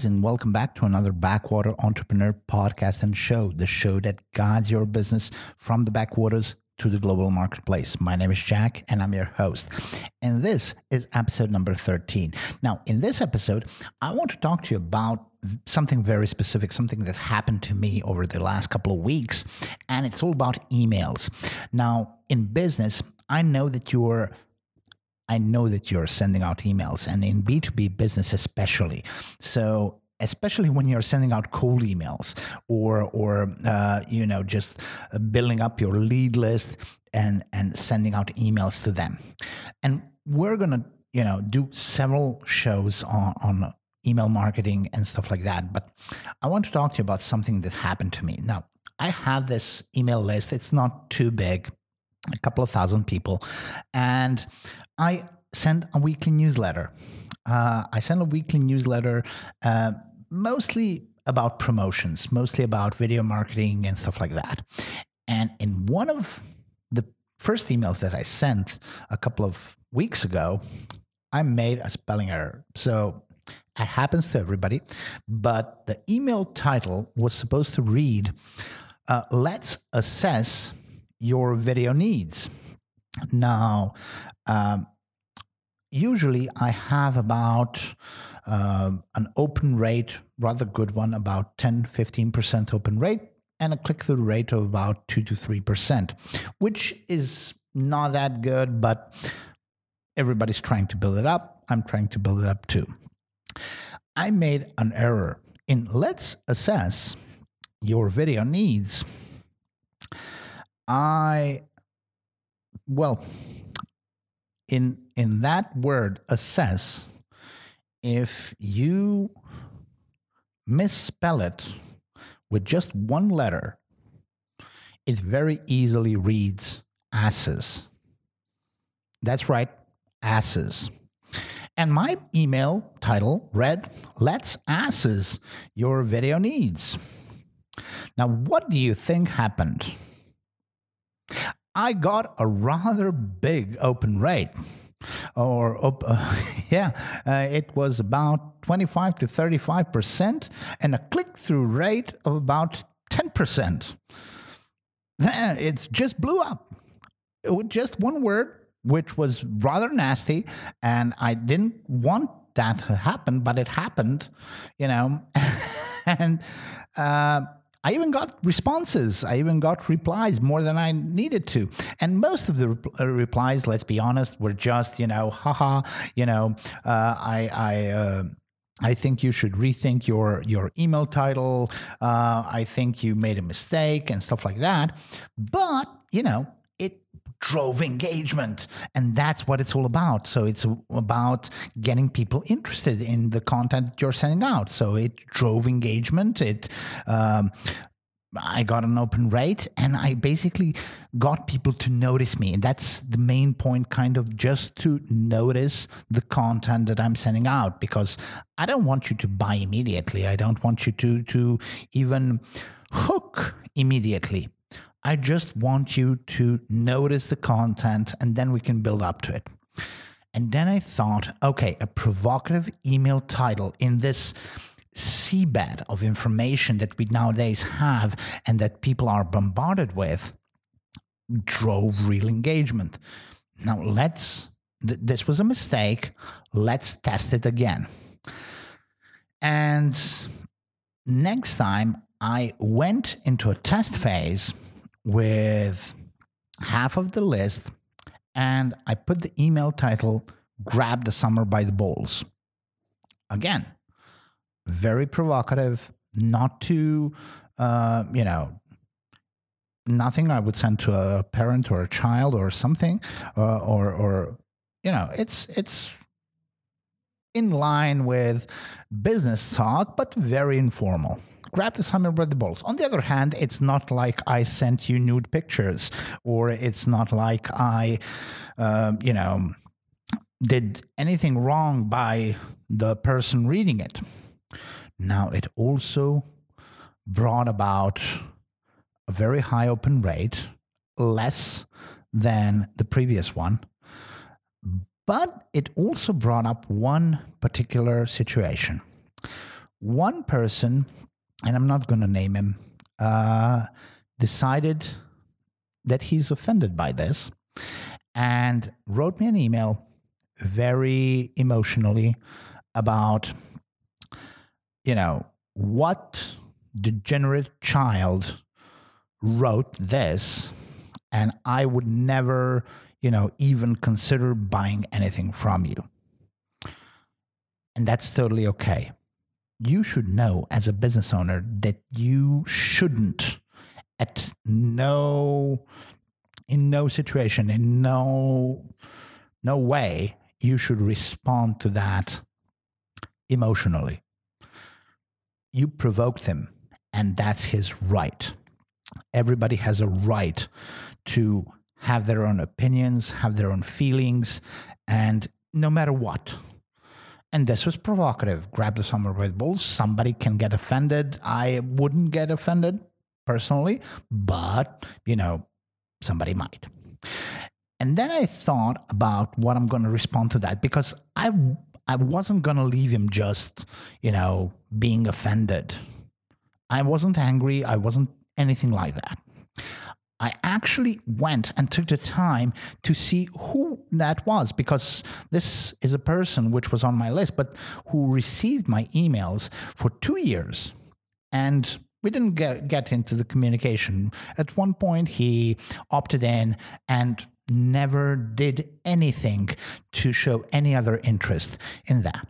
Guys, and welcome back to another Backwater Entrepreneur podcast and show, the show that guides your business from the backwaters to the global marketplace. My name is Jack and I'm your host. And this is episode number 13. Now, in this episode, I want to talk to you about something very specific, something that happened to me over the last couple of weeks, and it's all about emails. Now, in business, I know that you're I know that you're sending out emails and in B2B business especially. So especially when you're sending out cold emails or or uh, you know just building up your lead list and and sending out emails to them. And we're gonna you know do several shows on on email marketing and stuff like that but i want to talk to you about something that happened to me. Now i have this email list. It's not too big a couple of thousand people, and I send a weekly newsletter. Uh, I send a weekly newsletter, uh, mostly about promotions, mostly about video marketing and stuff like that. And in one of the first emails that I sent a couple of weeks ago, I made a spelling error. So it happens to everybody, but the email title was supposed to read, uh, Let's assess your video needs. Now, um, usually I have about uh, an open rate, rather good one, about 10 15% open rate, and a click through rate of about 2 to 3%, which is not that good, but everybody's trying to build it up. I'm trying to build it up too. I made an error in let's assess your video needs I well in in that word assess if you misspell it with just one letter it very easily reads asses. That's right asses. And my email title read let's asses your video needs. Now what do you think happened I got a rather big open rate. Or, uh, yeah, uh, it was about 25 to 35%, and a click through rate of about 10%. Then it just blew up with just one word, which was rather nasty. And I didn't want that to happen, but it happened, you know. and, uh, I even got responses. I even got replies more than I needed to. And most of the re- uh, replies, let's be honest, were just, you know, haha, you know, uh, I, I, uh, I think you should rethink your your email title. Uh, I think you made a mistake and stuff like that. But you know, drove engagement. And that's what it's all about. So it's about getting people interested in the content you're sending out. So it drove engagement. It, um, I got an open rate and I basically got people to notice me. And that's the main point, kind of just to notice the content that I'm sending out because I don't want you to buy immediately. I don't want you to, to even hook immediately. I just want you to notice the content and then we can build up to it. And then I thought, okay, a provocative email title in this seabed of information that we nowadays have and that people are bombarded with drove real engagement. Now let's, th- this was a mistake. Let's test it again. And next time I went into a test phase with half of the list and I put the email title Grab the Summer by the Balls. Again, very provocative, not too, uh, you know, nothing I would send to a parent or a child or something, uh, or, or, you know, it's, it's, in line with business talk, but very informal grab the summer by the balls. On the other hand, it's not like I sent you nude pictures, or it's not like I, uh, you know, did anything wrong by the person reading it. Now, it also brought about a very high open rate, less than the previous one. But it also brought up one particular situation. One person, and I'm not going to name him, uh, decided that he's offended by this and wrote me an email very emotionally about, you know, what degenerate child wrote this, and I would never, you know, even consider buying anything from you. And that's totally okay. You should know as a business owner that you shouldn't, at no, in no situation, in no, no way, you should respond to that emotionally. You provoked him, and that's his right. Everybody has a right to have their own opinions, have their own feelings, and no matter what. And this was provocative. Grab the summer Red Bulls. Somebody can get offended. I wouldn't get offended personally, but you know, somebody might. And then I thought about what I'm going to respond to that because I I wasn't going to leave him just, you know, being offended. I wasn't angry. I wasn't anything like that. I actually went and took the time to see who that was because this is a person which was on my list, but who received my emails for two years. And we didn't get, get into the communication. At one point, he opted in and never did anything to show any other interest in that.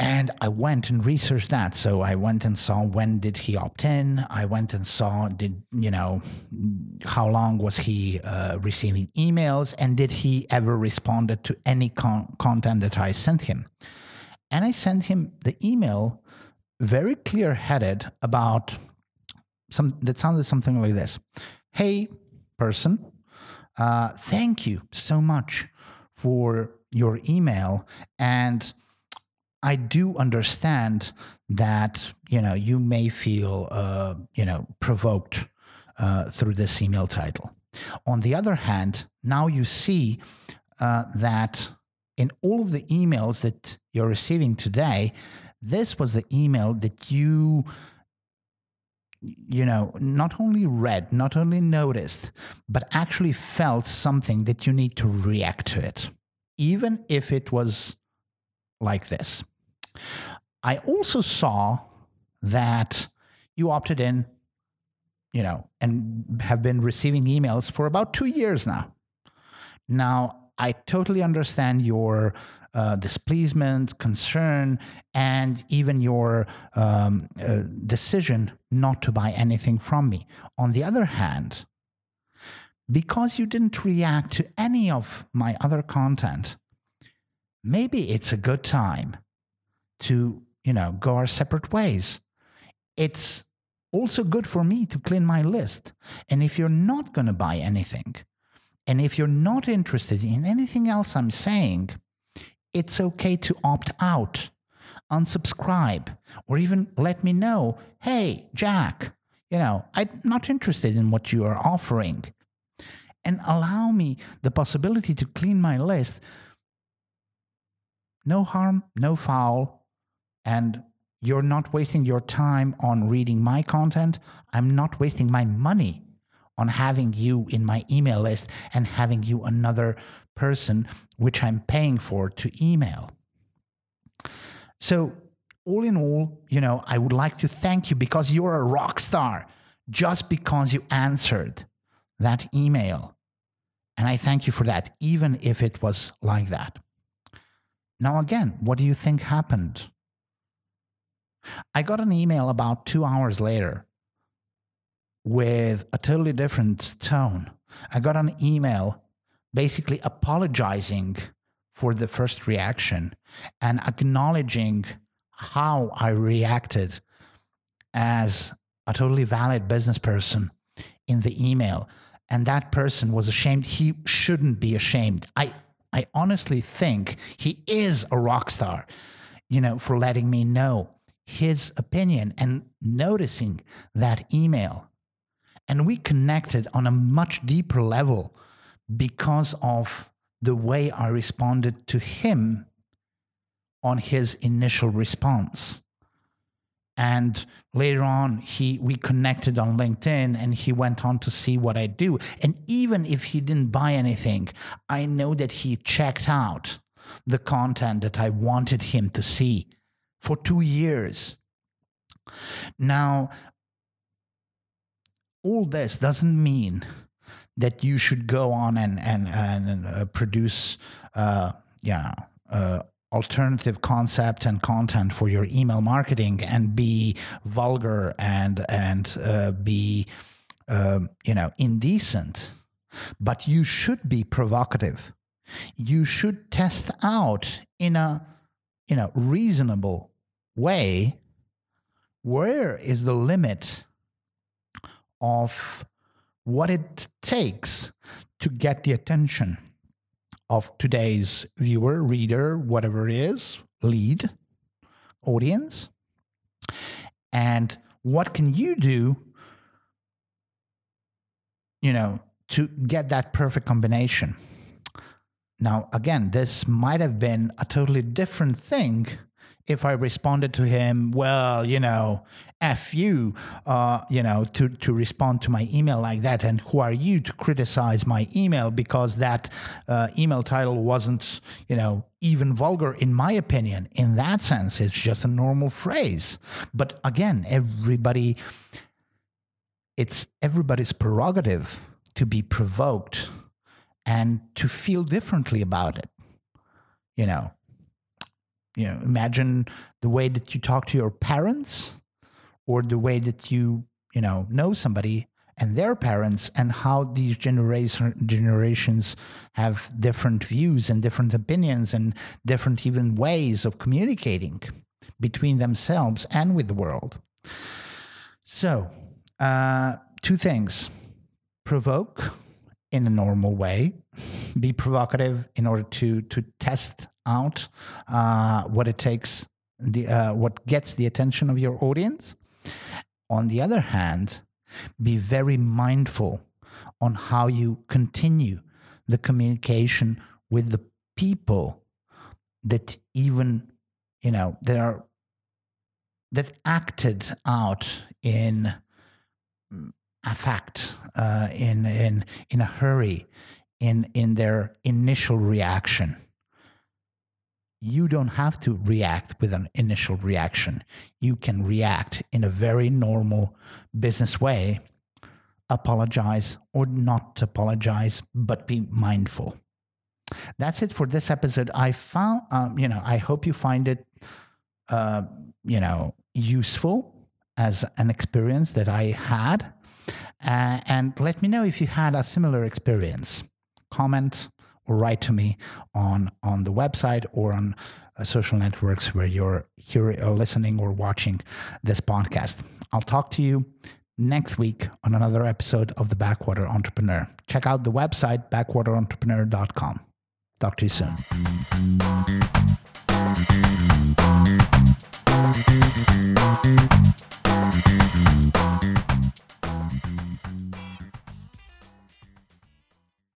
And I went and researched that. So I went and saw when did he opt in. I went and saw did you know how long was he uh, receiving emails and did he ever responded to any con- content that I sent him. And I sent him the email very clear headed about some that sounded something like this: Hey, person, uh, thank you so much for your email and I do understand that you know you may feel uh, you know provoked uh, through this email title. On the other hand, now you see uh, that in all of the emails that you're receiving today, this was the email that you you know not only read not only noticed but actually felt something that you need to react to it even if it was like this I also saw that you opted in, you know, and have been receiving emails for about two years now. Now, I totally understand your uh, displeasement, concern, and even your um, uh, decision not to buy anything from me. On the other hand, because you didn't react to any of my other content, maybe it's a good time to, you know, go our separate ways. It's also good for me to clean my list. And if you're not going to buy anything, and if you're not interested in anything else I'm saying, it's okay to opt out, unsubscribe, or even let me know hey, Jack, you know, I'm not interested in what you are offering. And allow me the possibility to clean my list. No harm, no foul, and you're not wasting your time on reading my content. I'm not wasting my money on having you in my email list and having you another person which I'm paying for to email. So, all in all, you know, I would like to thank you because you're a rock star just because you answered that email. And I thank you for that, even if it was like that. Now, again, what do you think happened? I got an email about two hours later with a totally different tone. I got an email basically apologizing for the first reaction and acknowledging how I reacted as a totally valid business person in the email. And that person was ashamed. He shouldn't be ashamed. I, I honestly think he is a rock star, you know, for letting me know his opinion and noticing that email. And we connected on a much deeper level because of the way I responded to him on his initial response. And later on, he we connected on LinkedIn and he went on to see what I do. And even if he didn't buy anything, I know that he checked out the content that I wanted him to see for two years. Now, all this doesn't mean that you should go on and and and uh, produce, uh, yeah, uh, alternative concept and content for your email marketing and be vulgar and and uh, be uh, you know indecent, but you should be provocative. You should test out in a you know reasonable way where is the limit of what it takes to get the attention of today's viewer, reader, whatever it is, lead, audience. And what can you do, you know, to get that perfect combination? Now, again, this might have been a totally different thing if I responded to him, well, you know, F you, uh, you know, to, to respond to my email like that. And who are you to criticize my email because that uh, email title wasn't, you know, even vulgar in my opinion. In that sense, it's just a normal phrase. But again, everybody, it's everybody's prerogative to be provoked and to feel differently about it. You know, you know imagine the way that you talk to your parents or the way that you you know know somebody and their parents and how these generation, generations have different views and different opinions and different even ways of communicating between themselves and with the world. So uh, two things. Provoke in a normal way be provocative in order to to test out uh, what it takes, the uh, what gets the attention of your audience. On the other hand, be very mindful on how you continue the communication with the people that even you know that are that acted out in affect uh, in in in a hurry in in their initial reaction you don't have to react with an initial reaction. You can react in a very normal business way, apologize or not apologize, but be mindful. That's it for this episode. I found, um, you know, I hope you find it, uh, you know, useful as an experience that I had. Uh, and let me know if you had a similar experience. Comment, or write to me on on the website or on uh, social networks where you're here or listening or watching this podcast. I'll talk to you next week on another episode of the Backwater Entrepreneur. Check out the website backwaterentrepreneur.com. Talk to you soon.